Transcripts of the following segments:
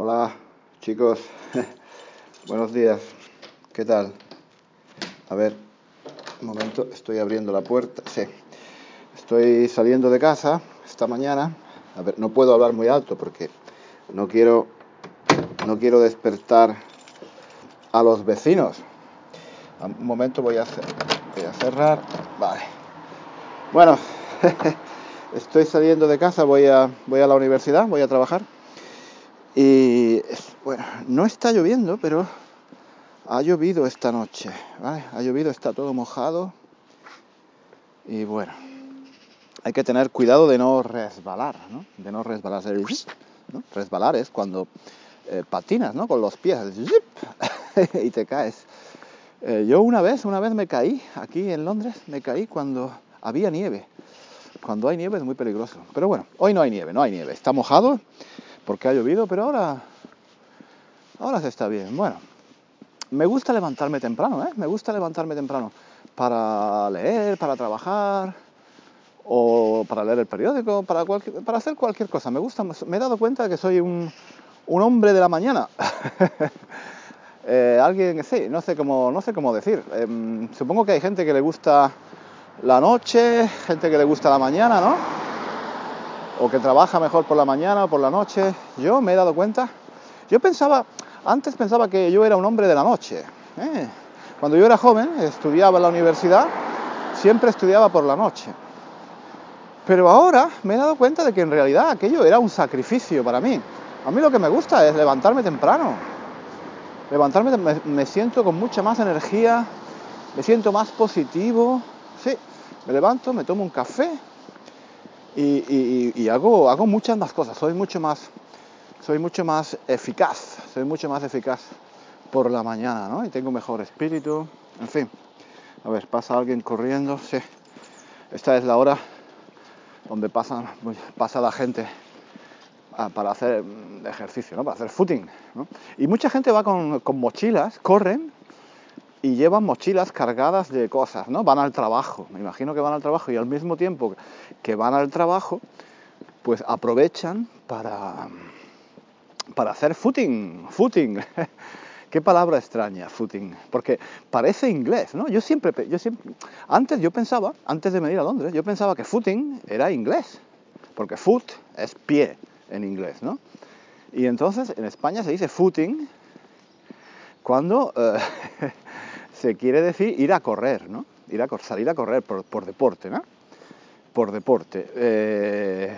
Hola chicos, buenos días, ¿qué tal? A ver, un momento, estoy abriendo la puerta, sí, estoy saliendo de casa esta mañana, a ver, no puedo hablar muy alto porque no quiero, no quiero despertar a los vecinos. Un momento voy a, voy a cerrar, vale. Bueno, estoy saliendo de casa, voy a, voy a la universidad, voy a trabajar. Y bueno, no está lloviendo, pero ha llovido esta noche. Ha llovido, está todo mojado. Y bueno, hay que tener cuidado de no resbalar, ¿no? De no resbalar. ¿no? Resbalar es cuando eh, patinas, ¿no? Con los pies y te caes. Eh, yo una vez, una vez me caí aquí en Londres, me caí cuando había nieve. Cuando hay nieve es muy peligroso. Pero bueno, hoy no hay nieve, no hay nieve. Está mojado porque ha llovido, pero ahora, ahora se está bien. Bueno, me gusta levantarme temprano, ¿eh? Me gusta levantarme temprano para leer, para trabajar o para leer el periódico, para, para hacer cualquier cosa. Me gusta, me he dado cuenta de que soy un, hombre de la mañana. eh, alguien, sí, no sé cómo, no sé cómo decir. Eh, supongo que hay gente que le gusta la noche, gente que le gusta la mañana, ¿no? O que trabaja mejor por la mañana o por la noche. Yo me he dado cuenta. Yo pensaba, antes pensaba que yo era un hombre de la noche. ¿eh? Cuando yo era joven, estudiaba en la universidad, siempre estudiaba por la noche. Pero ahora me he dado cuenta de que en realidad aquello era un sacrificio para mí. A mí lo que me gusta es levantarme temprano. Levantarme, me, me siento con mucha más energía, me siento más positivo. Sí, me levanto, me tomo un café y, hago, hago muchas más cosas. Soy mucho más, soy mucho más eficaz. Soy mucho más eficaz por la mañana, ¿no? Y tengo mejor espíritu. En fin. A ver, pasa alguien corriendo. Sí. Esta es la hora donde pasa, pasa la gente para hacer ejercicio, ¿no? para hacer footing. ¿no? Y mucha gente va con, con, mochilas, corren y llevan mochilas cargadas de cosas, ¿no? Van al trabajo, me imagino que van al trabajo y al mismo tiempo que van al trabajo, pues aprovechan para, para hacer footing, footing. Qué palabra extraña, footing, porque parece inglés, ¿no? Yo siempre, yo siempre, antes yo pensaba, antes de venir a Londres, yo pensaba que footing era inglés, porque foot es pie en inglés, ¿no? Y entonces en España se dice footing cuando eh, se quiere decir ir a correr, ¿no? Ir a, salir a correr por, por deporte, ¿no? Por deporte. Eh,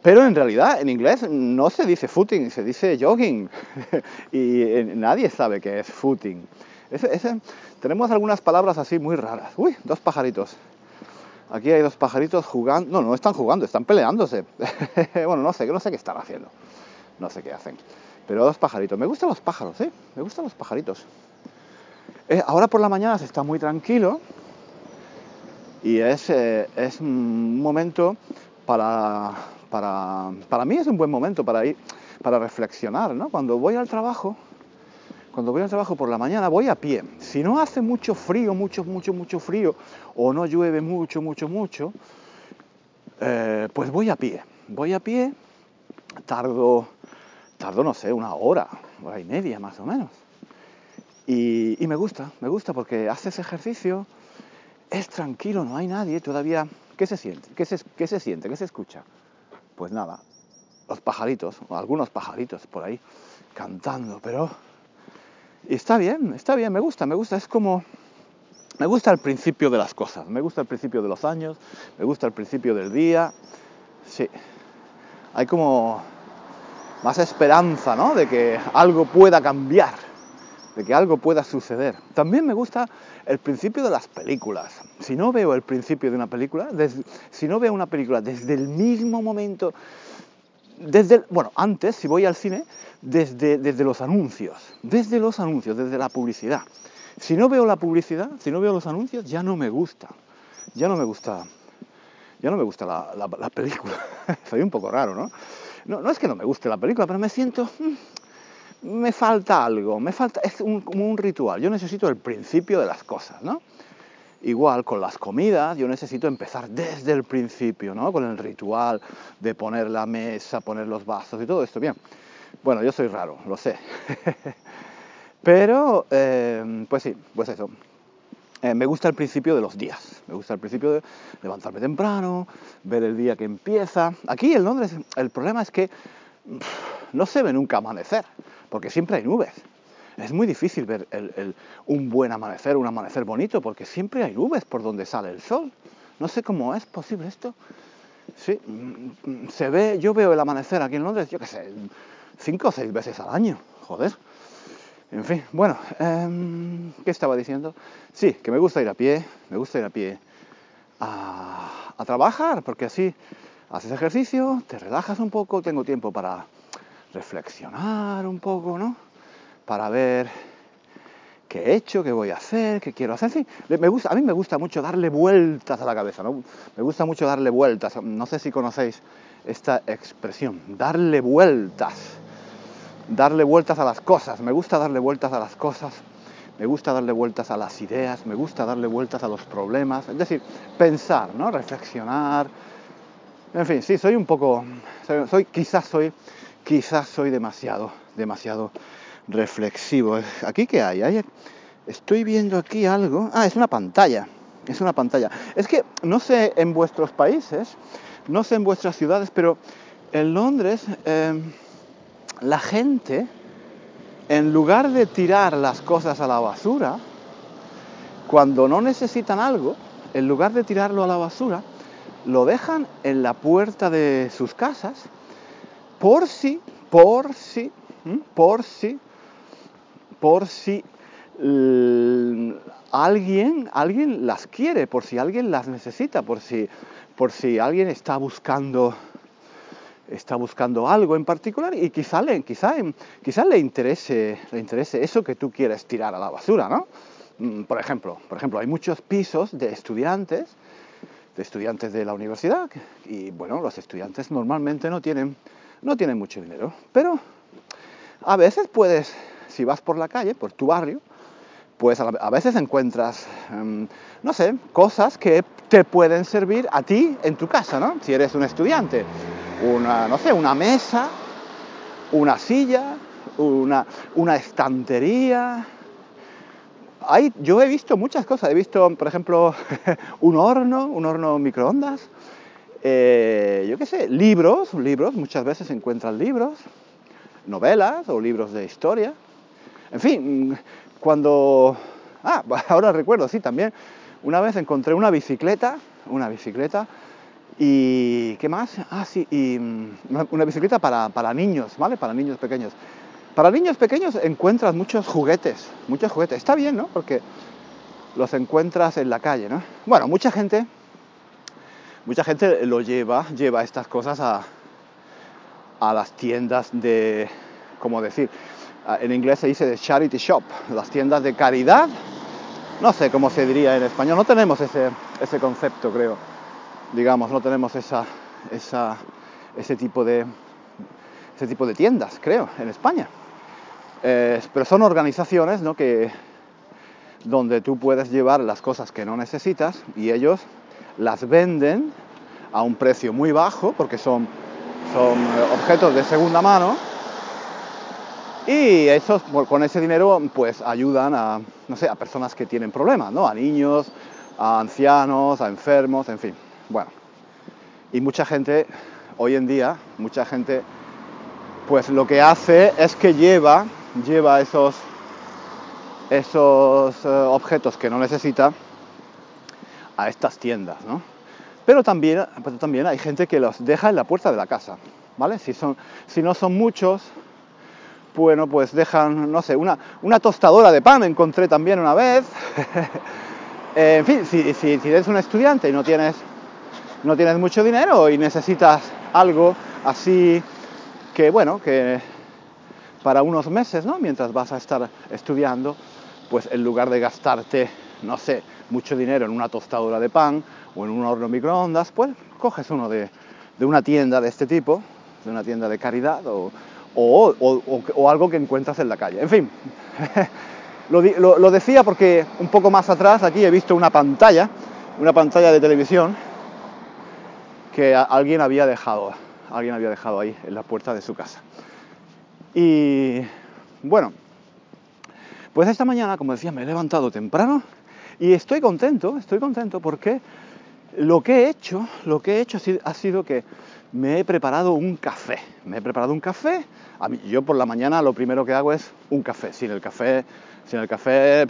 pero en realidad en inglés no se dice footing, se dice jogging. y nadie sabe qué es footing. Tenemos algunas palabras así muy raras. Uy, dos pajaritos. Aquí hay dos pajaritos jugando. No, no están jugando, están peleándose. bueno, no sé, no sé qué están haciendo. No sé qué hacen. Pero dos pajaritos. Me gustan los pájaros, ¿eh? Me gustan los pajaritos. Ahora por la mañana se está muy tranquilo. Y es, eh, es un momento para, para, para mí es un buen momento para ir, para reflexionar, ¿no? Cuando voy al trabajo, cuando voy al trabajo por la mañana voy a pie. Si no hace mucho frío, mucho, mucho, mucho frío, o no llueve mucho, mucho, mucho, eh, pues voy a pie. Voy a pie, tardo, tardo, no sé, una hora, hora y media más o menos. Y, me gusta, me gusta porque haces ejercicio, es tranquilo, no hay nadie, todavía... ¿Qué se siente? ¿Qué se, qué se siente? ¿Qué se escucha? Pues nada, los pajaritos, o algunos pajaritos por ahí, cantando, pero... Y está bien, está bien, me gusta, me gusta, es como... Me gusta el principio de las cosas, me gusta el principio de los años, me gusta el principio del día, sí. Hay como más esperanza, ¿no? De que algo pueda cambiar, de que algo pueda suceder. También me gusta el principio de las películas. Si no veo el principio de una película, si no veo una película desde el mismo momento, desde, bueno, antes, si voy al cine, desde, desde los anuncios, desde los anuncios, desde la publicidad. Si no veo la publicidad, si no veo los anuncios, ya no me gusta. Ya no me gusta. Ya no me gusta la, la, la película. Soy un poco raro, ¿no? ¿no? No es que no me guste la película, pero me siento. Me falta algo, me falta. Es un, como un ritual. Yo necesito el principio de las cosas, ¿no? Igual con las comidas, yo necesito empezar desde el principio, ¿no? Con el ritual de poner la mesa, poner los vasos y todo esto, bien. Bueno, yo soy raro, lo sé. Pero, eh, pues sí, pues eso. Eh, me gusta el principio de los días. Me gusta el principio de levantarme temprano, ver el día que empieza. Aquí en Londres el problema es que no se ve nunca amanecer, porque siempre hay nubes. Es muy difícil ver un buen amanecer, un amanecer bonito, porque siempre hay nubes por donde sale el sol. No sé cómo es posible esto. Sí, mm, se ve, yo veo el amanecer aquí en Londres, yo qué sé, cinco o seis veces al año. Joder. En fin, bueno, em, ¿qué estaba diciendo? Sí, que me gusta ir a pie, me gusta ir a pie a, trabajar, porque así haces ejercicio, te relajas un poco, tengo tiempo para reflexionar un poco, ¿no? Para ver qué he hecho, qué voy a hacer, qué quiero hacer. Sí, me gusta, a mí me gusta mucho darle vueltas a la cabeza, ¿no? Me gusta mucho darle vueltas. No sé si conocéis esta expresión, darle vueltas darle vueltas a las cosas, me gusta darle vueltas a las cosas, me gusta darle vueltas a las ideas, me gusta darle vueltas a los problemas, es decir, pensar, ¿no? Reflexionar. En fin, sí, soy un poco, soy, quizás soy, quizás soy demasiado, demasiado reflexivo. ¿Aquí qué hay? Estoy viendo aquí algo. Ah, es una pantalla. Es una pantalla. Es que no sé en vuestros países, no sé en vuestras ciudades, pero en Londres eh, la gente, en lugar de tirar las cosas a la basura, cuando no necesitan algo, en lugar de tirarlo a la basura, lo dejan en la puerta de sus casas por si, por si, por si, por si alguien, alguien las quiere, por si alguien las necesita, por si, por si alguien está buscando está buscando algo en particular y quizá le, le, interese, le interese eso que tú quieres tirar a la basura, ¿no? Mm, por ejemplo, por ejemplo, hay muchos pisos de estudiantes, de estudiantes de la universidad, y bueno, los estudiantes normalmente no tienen, no tienen mucho dinero, pero a veces puedes, si vas por la calle, por tu barrio, pues a veces encuentras, em, no sé, cosas que te pueden servir a ti en tu casa, ¿no? Si eres un estudiante una, no sé, una mesa, una silla, una, una estantería. Yo he visto muchas cosas, he visto, por ejemplo, un horno, un horno microondas, eh, yo qué sé, libros, libros, muchas veces se encuentran libros, novelas o libros de historia. En fin, cuando... Ah, ahora recuerdo, sí, también una vez encontré una bicicleta, una bicicleta ¿Y qué más? Ah, sí, y mm, una, bicicleta para, para, niños, ¿vale? Para niños pequeños. Para niños pequeños encuentras muchos juguetes, muchos juguetes. Está bien, ¿no? Porque los encuentras en la calle, ¿no? Bueno, mucha gente, mucha gente lo lleva, lleva estas cosas a, las tiendas de, ¿cómo decir? En inglés se dice de charity shop, las tiendas de caridad. No sé cómo se diría en español, no tenemos ese, concepto, creo digamos, no tenemos esa, ese, tipo de, ese tipo de tiendas, creo, en España. Pero son organizaciones ¿no? que, donde tú puedes llevar las cosas que no necesitas y ellos las venden a un precio muy bajo porque son, son objetos de segunda mano y esos, con ese dinero pues ayudan a, no sé, a personas que tienen problemas, ¿no? a niños, a ancianos, a enfermos, en fin. Bueno, y mucha gente, hoy en día, mucha gente, pues lo que hace es que lleva, lleva esos, esos eh, objetos que no necesita a estas tiendas, ¿no? Pero también, también hay gente que los deja en la puerta de la casa, ¿vale? Si, son, si no son muchos, bueno, pues dejan, no sé, una, una tostadora de pan encontré también una vez. en fin, si, si, si eres un estudiante y no tienes no tienes mucho dinero y necesitas algo así que, bueno, que para unos meses, ¿no? Mientras vas a estar estudiando, pues en lugar de gastarte, no sé, mucho dinero en una tostadora de pan o en un horno microondas, pues coges uno de, una tienda de este tipo, de una tienda de caridad o, algo que encuentras en la calle. En fin, lo, lo decía porque un poco más atrás aquí he visto una pantalla, una pantalla de televisión que alguien había dejado, alguien había dejado ahí en la puerta de su casa. Y bueno, pues esta mañana, como decía, me he levantado temprano y estoy contento, estoy contento porque lo que he hecho, lo que he hecho ha sido que me he preparado un café. Me he preparado un café. A mí, yo por la mañana lo primero que hago es un café. Sin el café, sin el café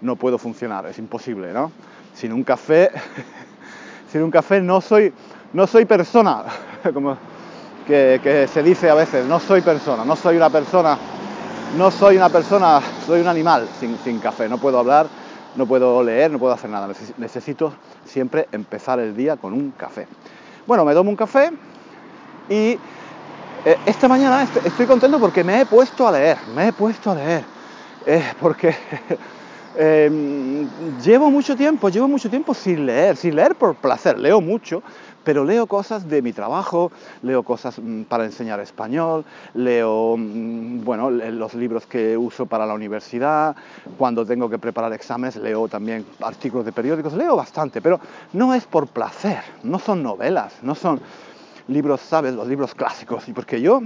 no puedo funcionar, es imposible, ¿no? Sin un café, sin un café no soy, no soy persona, como que, se dice a veces, no soy persona, no soy una persona, no soy una persona, soy un animal sin, sin café, no puedo hablar, no puedo leer, no puedo hacer nada, necesito siempre empezar el día con un café. Bueno, me tomo un café y eh, esta mañana estoy contento porque me he puesto a leer, me he puesto a leer, eh, porque em, llevo mucho tiempo, llevo mucho tiempo sin leer, sin leer por placer, leo mucho, pero leo cosas de mi trabajo, leo cosas mm, para enseñar español, leo, mm, bueno, los libros que uso para la universidad, cuando tengo que preparar exámenes leo también artículos de periódicos, leo bastante, pero no es por placer, no son novelas, no son libros, ¿sabes?, los libros clásicos, y porque yo,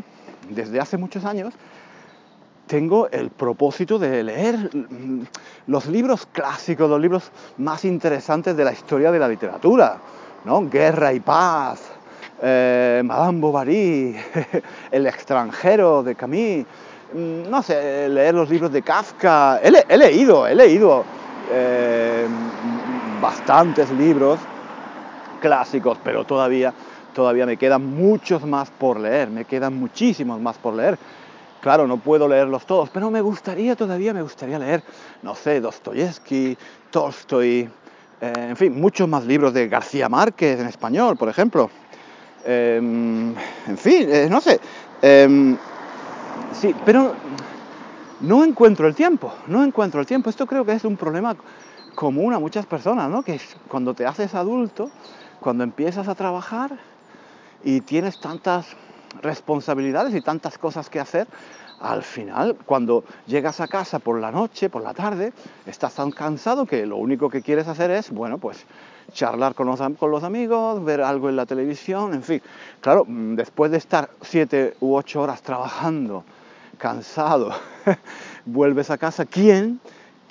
desde hace muchos años, tengo el propósito de leer los libros clásicos, los libros más interesantes de la historia de la literatura. Guerra y paz, eh, Madame Bovary, El extranjero de Camus, mm, no sé, leer los libros de Kafka. He, leído, he leído eh, bastantes libros clásicos, pero todavía, todavía me quedan muchos más por leer, me quedan muchísimos más por leer. Claro, no puedo leerlos todos, pero me gustaría todavía, me gustaría leer, no sé, Dostoyevsky, Tolstoy, eh, en fin, muchos más libros de García Márquez en español, por ejemplo. Em, en fin, eh, no sé. Em, sí, pero no encuentro el tiempo, no encuentro el tiempo. Esto creo que es un problema común a muchas personas, ¿no? Que cuando te haces adulto, cuando empiezas a trabajar y tienes tantas responsabilidades y tantas cosas que hacer, al final, cuando llegas a casa por la noche, por la tarde, estás tan cansado que lo único que quieres hacer es, bueno, pues charlar con los, con los amigos, ver algo en la televisión, en fin. Claro, mm, después de estar siete u ocho horas trabajando, cansado, vuelves a casa, ¿quién,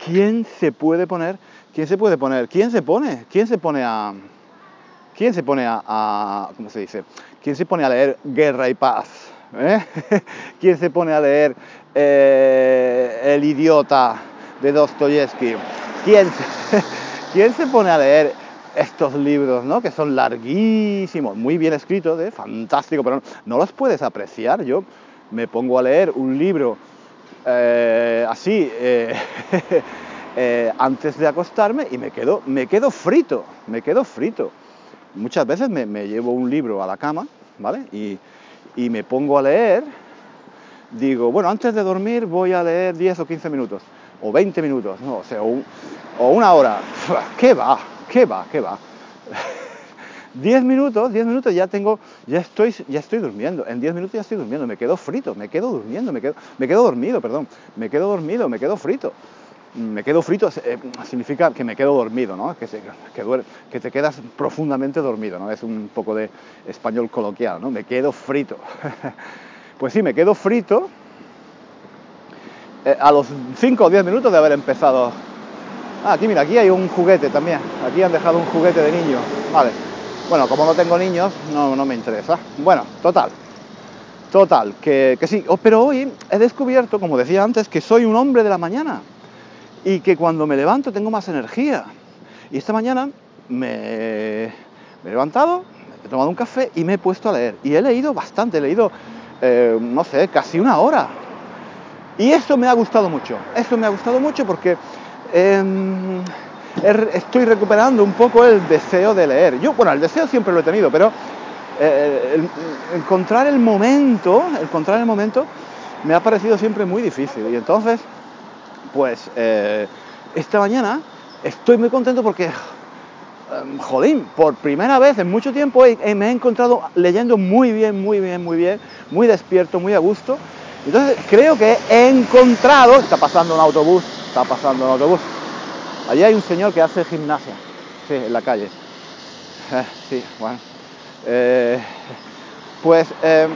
quién se puede poner, quién se puede poner, quién se pone, quién se pone a, quién se pone a, a ¿cómo se dice? ¿Quién se pone a leer Guerra y Paz? ¿Eh? ¿Quién se pone a leer eh, El idiota de Dostoyevsky? ¿Quién, ¿Quién se pone a leer estos libros, ¿no? que son larguísimos, muy bien escritos, ¿eh? fantástico, pero no, los puedes apreciar. Yo me pongo a leer un libro así antes de acostarme y me quedo, me quedo frito, me quedo frito. Muchas veces me llevo un libro a la cama, ¿vale? Y, y me pongo a leer, digo, bueno, antes de dormir voy a leer 10 o 15 minutos, o 20 minutos, no, o sea, o, una hora. ¿Qué va? ¿Qué va? ¿Qué va? 10 minutos, 10 minutos ya tengo, ya estoy, ya estoy durmiendo. En 10 minutos ya estoy durmiendo, me quedo frito, me quedo durmiendo, me quedo, me quedo dormido, perdón, me quedo dormido, me quedo frito. Me quedo frito eh, significa que me quedo dormido, ¿no? Que, que, te quedas profundamente dormido, ¿no? Es un poco de español coloquial, ¿no? Me quedo frito. pues sí, me quedo frito eh, a los 5 o 10 minutos de haber empezado. Ah, aquí mira, aquí hay un juguete también. Aquí han dejado un juguete de niño. Vale. Bueno, como no tengo niños, no, no me interesa. Bueno, total. Total, que, que sí. Oh, pero hoy he descubierto, como decía antes, que soy un hombre de la mañana y que cuando me levanto tengo más energía. Y esta mañana me, he levantado, he tomado un café y me he puesto a leer. Y he leído bastante, he leído, eh, no sé, casi una hora. Y eso me ha gustado mucho, eso me ha gustado mucho porque em, estoy recuperando un poco el deseo de leer. Yo, bueno, el deseo siempre lo he tenido, pero eh, encontrar el momento, encontrar el momento me ha parecido siempre muy difícil. Y entonces pues eh, esta mañana estoy muy contento porque, em, jolín, por primera vez en mucho tiempo me he encontrado leyendo muy bien, muy bien, muy bien, muy despierto, muy a gusto. Entonces creo que he encontrado, está pasando un autobús, está pasando un autobús. Allí hay un señor que hace gimnasia, sí, en la calle. Eh, sí, bueno. Eh, pues em,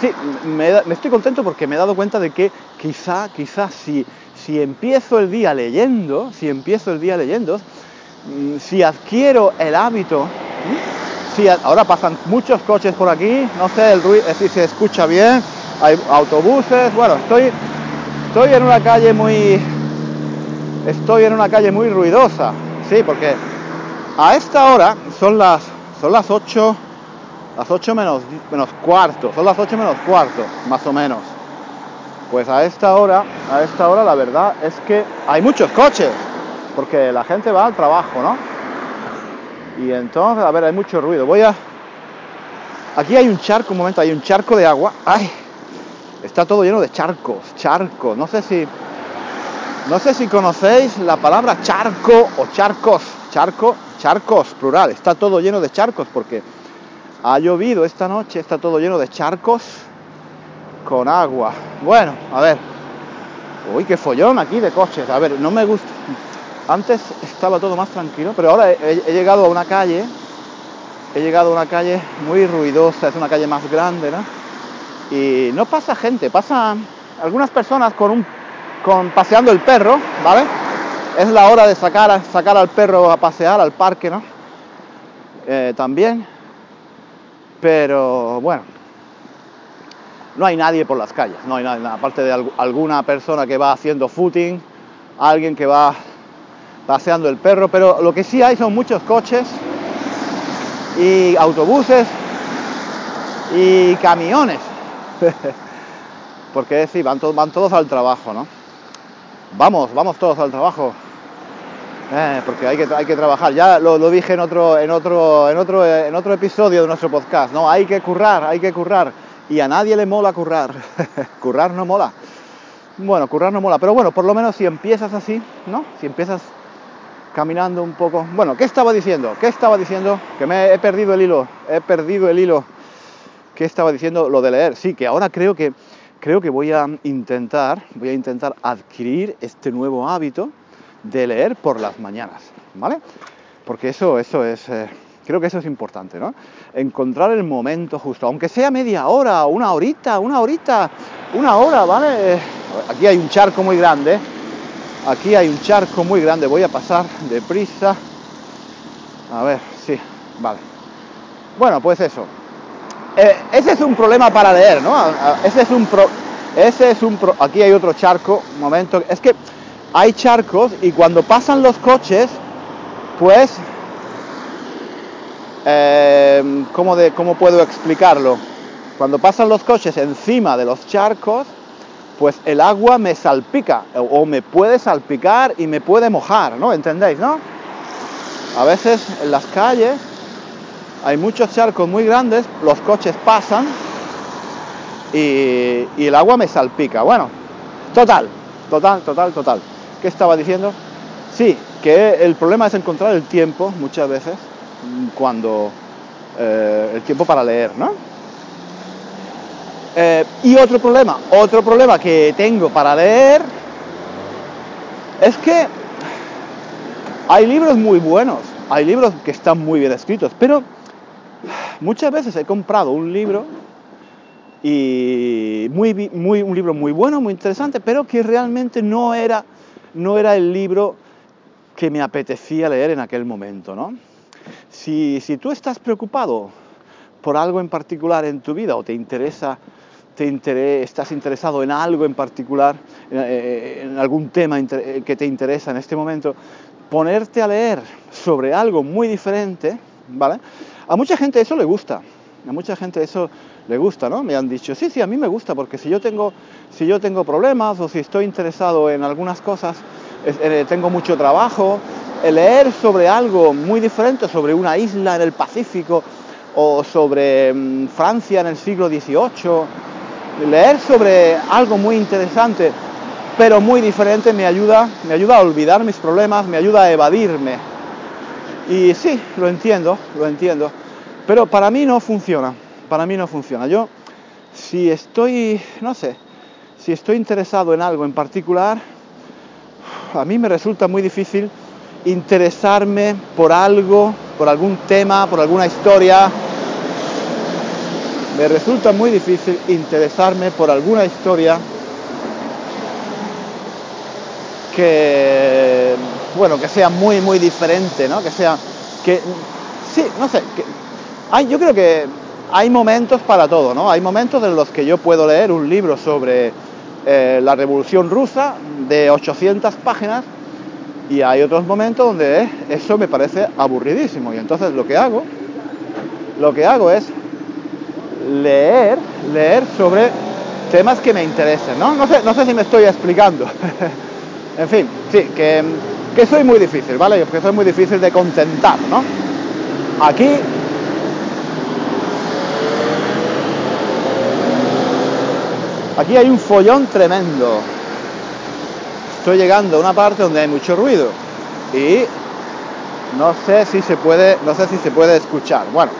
sí, me, me, estoy contento porque me he dado cuenta de que quizá, quizá si, si empiezo el día leyendo, si empiezo el día leyendo, mm, si adquiero el hábito, si ahora pasan muchos coches por aquí, no sé el ruido, si se escucha bien, hay autobuses, bueno, estoy, estoy en una calle muy, estoy en una calle muy ruidosa, sí, porque a esta hora son las, son las 8, las 8 menos, menos cuarto, son las 8 menos cuarto, más o menos. Pues a esta hora, a esta hora la verdad es que hay muchos coches, porque la gente va al trabajo, ¿no? Y entonces, a ver, hay mucho ruido. Voy a... Aquí hay un charco, un momento, hay un charco de agua. ¡Ay! Está todo lleno de charcos, charcos. No sé si... No sé si conocéis la palabra charco o charcos. Charco, charcos, plural. Está todo lleno de charcos porque ha llovido esta noche, está todo lleno de charcos con agua. Bueno, a ver. Uy, qué follón aquí de coches. A ver, no me gusta. Antes estaba todo más tranquilo, pero ahora he, llegado a una calle, he llegado a una calle muy ruidosa, es una calle más grande, ¿no? Y no pasa gente, pasa algunas personas con un, con paseando el perro, ¿vale? Es la hora de sacar, sacar al perro a pasear al parque, ¿no? Eh, también, pero bueno, no hay nadie por las calles, no hay nadie, aparte de alguna persona que va haciendo footing, alguien que va paseando el perro, pero lo que sí hay son muchos coches y autobuses y camiones. Porque sí, van, to van, todos al trabajo, ¿no? Vamos, vamos todos al trabajo. Eh, porque hay que, hay que trabajar. Ya lo, lo, dije en otro, en, otro, en, otro, en otro episodio de nuestro podcast, ¿no? Hay que currar, hay que currar. Y a nadie le mola currar. currar no mola. Bueno, currar no mola. Pero bueno, por lo menos si empiezas así, ¿no? Si empiezas caminando un poco. Bueno, ¿qué estaba diciendo? ¿Qué estaba diciendo? Que me he perdido el hilo. He perdido el hilo. ¿Qué estaba diciendo? Lo de leer. Sí, que ahora creo que creo que voy a intentar, voy a intentar adquirir este nuevo hábito de leer por las mañanas, ¿vale? Porque eso, eso es, eh, creo que eso es importante, ¿no? Encontrar el momento justo, aunque sea media hora, una horita, una horita, una hora, ¿vale? Aquí hay un charco muy grande, Aquí hay un charco muy grande, voy a pasar deprisa. A ver, sí, vale. Bueno, pues eso. Eh, ese es un problema para leer, ¿no? Ese es un pro, ese es un pro, aquí hay otro charco, momento. Es que hay charcos y cuando pasan los coches, pues, ¿cómo, de, ¿cómo puedo explicarlo? Cuando pasan los coches encima de los charcos, pues el agua me salpica o me puede salpicar y me puede mojar, ¿no? ¿Entendéis, no? A veces en las calles hay muchos charcos muy grandes, los coches pasan y, y el agua me salpica. Bueno, total, total, total, total. ¿Qué estaba diciendo? Sí, que el problema es encontrar el tiempo muchas veces cuando eh, el tiempo para leer, ¿no? Eh, y otro problema, otro problema que tengo para leer es que hay libros muy buenos, hay libros que están muy bien escritos, pero muchas veces he comprado un libro y muy, muy, un libro muy bueno, muy interesante, pero que realmente no era, no era el libro que me apetecía leer en aquel momento, ¿no? Si, tú estás preocupado por algo en particular en tu vida o te interesa estás interesado en algo en particular, en, eh, algún tema eh, que te interesa en este momento, ponerte a leer sobre algo muy diferente, ¿vale? A mucha gente eso le gusta, a mucha gente eso le gusta, ¿no? Me han dicho, sí, sí, a mí me gusta, porque si yo tengo, si yo tengo problemas o si estoy interesado en algunas cosas, eh, tengo mucho trabajo, leer sobre algo muy diferente, sobre una isla en el Pacífico o sobre mm, Francia en el siglo XVIII, leer sobre algo muy interesante, pero muy diferente, me ayuda, me ayuda a olvidar mis problemas, me ayuda a evadirme. Y sí, lo entiendo, lo entiendo, pero para mí no funciona, para mí no funciona. Yo, si estoy, no sé, si estoy interesado en algo en particular, a mí me resulta muy difícil interesarme por algo, por algún tema, por alguna historia, me resulta muy difícil interesarme por alguna historia que, bueno, que sea muy, muy diferente, ¿no? Que sea, que, sí, no sé, que, yo creo que hay momentos para todo, ¿no? Hay momentos en los que yo puedo leer un libro sobre eh, la Revolución Rusa de 800 páginas y hay otros momentos donde eso me parece aburridísimo y entonces lo que hago, lo que hago es leer, leer sobre temas que me interesen, ¿no? No sé, no sé si me estoy explicando. en fin, sí, que, que soy muy difícil, ¿vale? Que soy muy difícil de contentar, ¿no? Aquí Aquí hay un follón tremendo. Estoy llegando a una parte donde hay mucho ruido y no sé si se puede, no sé si se puede escuchar. Bueno,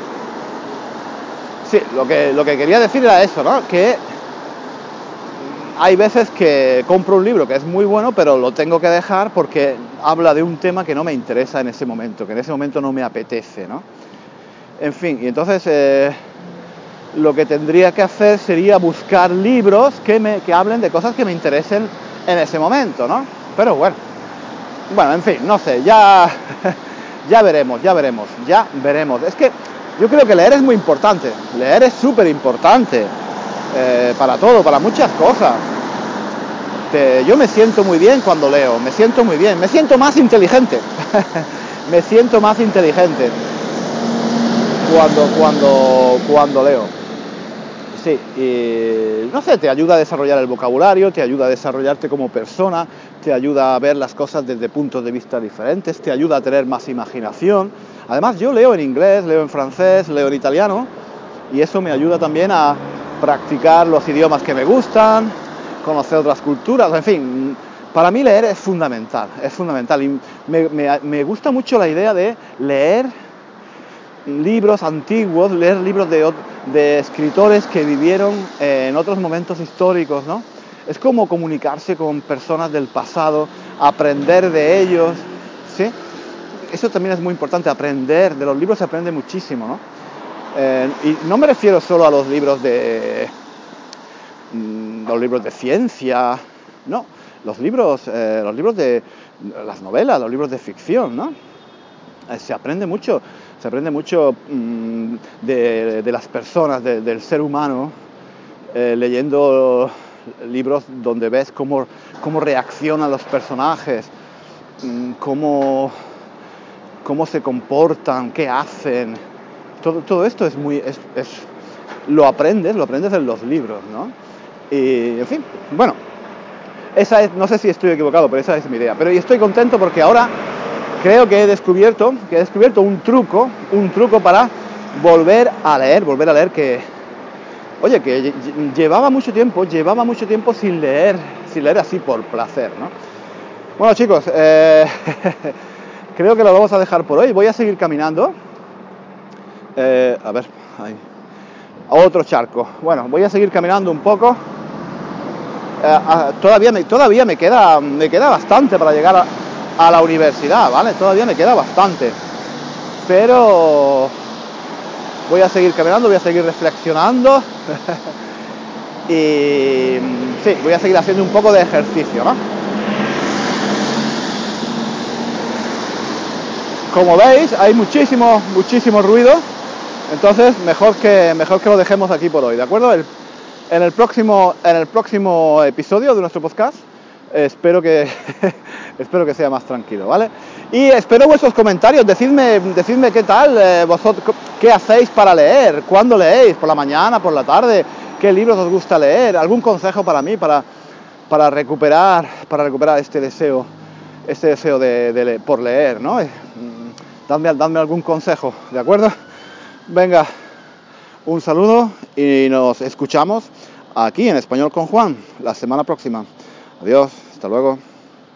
sí, lo que, lo que quería decir era eso, ¿no? Que hay veces que compro un libro que es muy bueno, pero lo tengo que dejar porque habla de un tema que no me interesa en ese momento, que en ese momento no me apetece, ¿no? En fin, y entonces eh, lo que tendría que hacer sería buscar libros que, me, que hablen de cosas que me interesen en ese momento, ¿no? Pero bueno, bueno, en fin, no sé, ya, ya veremos, ya veremos, ya veremos. Es que yo creo que leer es muy importante, leer es súper importante eh, para todo, para muchas cosas. yo me siento muy bien cuando leo, me siento muy bien, me siento más inteligente, me siento más inteligente cuando, cuando, cuando leo. Sí, no sé, te ayuda a desarrollar el vocabulario, te ayuda a desarrollarte como persona, te ayuda a ver las cosas desde puntos de vista diferentes, te ayuda a tener más imaginación. Además, yo leo en inglés, leo en francés, leo en italiano y eso me ayuda también a practicar los idiomas que me gustan, conocer otras culturas, en fin, para mí leer es fundamental, es fundamental y me gusta mucho la idea de leer libros antiguos, leer libros de, escritores que vivieron eh, en otros momentos históricos, ¿no? Es como comunicarse con personas del pasado, aprender de ellos, ¿sí? Eso también es muy importante, aprender, de los libros se aprende muchísimo, ¿no? Eh, y no me refiero solo a los libros de mm, los libros de ciencia, no, los libros, eh, los libros de las novelas, los libros de ficción, ¿no? se aprende mucho se aprende mucho mm, de, las personas, del ser humano, eh, leyendo libros donde ves cómo, cómo reaccionan los personajes, mm, cómo, cómo se comportan, qué hacen. Todo, todo esto es muy. Es, lo aprendes, lo aprendes en los libros, ¿no? Y en fin, bueno, esa es, no sé si estoy equivocado, pero esa es mi idea. Pero estoy contento porque ahora creo que he descubierto, que he descubierto un truco, un truco para volver a leer, volver a leer que, oye, que llevaba mucho tiempo, llevaba mucho tiempo sin leer, sin leer así por placer, ¿no? Bueno chicos, eh, creo que lo vamos a dejar por hoy. Voy a seguir caminando. Eh, a ver, ahí. otro charco. Bueno, voy a seguir caminando un poco. Eh, ah, todavía, me, todavía me queda, me queda bastante para llegar a, a la universidad, ¿vale? Todavía me queda bastante. Pero voy a seguir caminando, voy a seguir reflexionando. y sí, voy a seguir haciendo un poco de ejercicio, ¿no? Como veis, hay muchísimo, muchísimo ruido. Entonces, mejor que, mejor que lo dejemos aquí por hoy, ¿de acuerdo? en, el próximo, en el próximo episodio de nuestro podcast espero que, espero que sea más tranquilo, ¿vale? Y espero vuestros comentarios, decidme, decidme qué tal, eh, vosotros, qué hacéis para leer, cuándo leéis, por la mañana, por la tarde, qué libros os gusta leer, algún consejo para mí, para, para, recuperar, para recuperar este deseo, este deseo de, por leer, ¿no? Eh, mm, dadme, dadme algún consejo, ¿de acuerdo? Venga, un saludo y nos escuchamos aquí en Español con Juan la semana próxima. Adiós, hasta luego.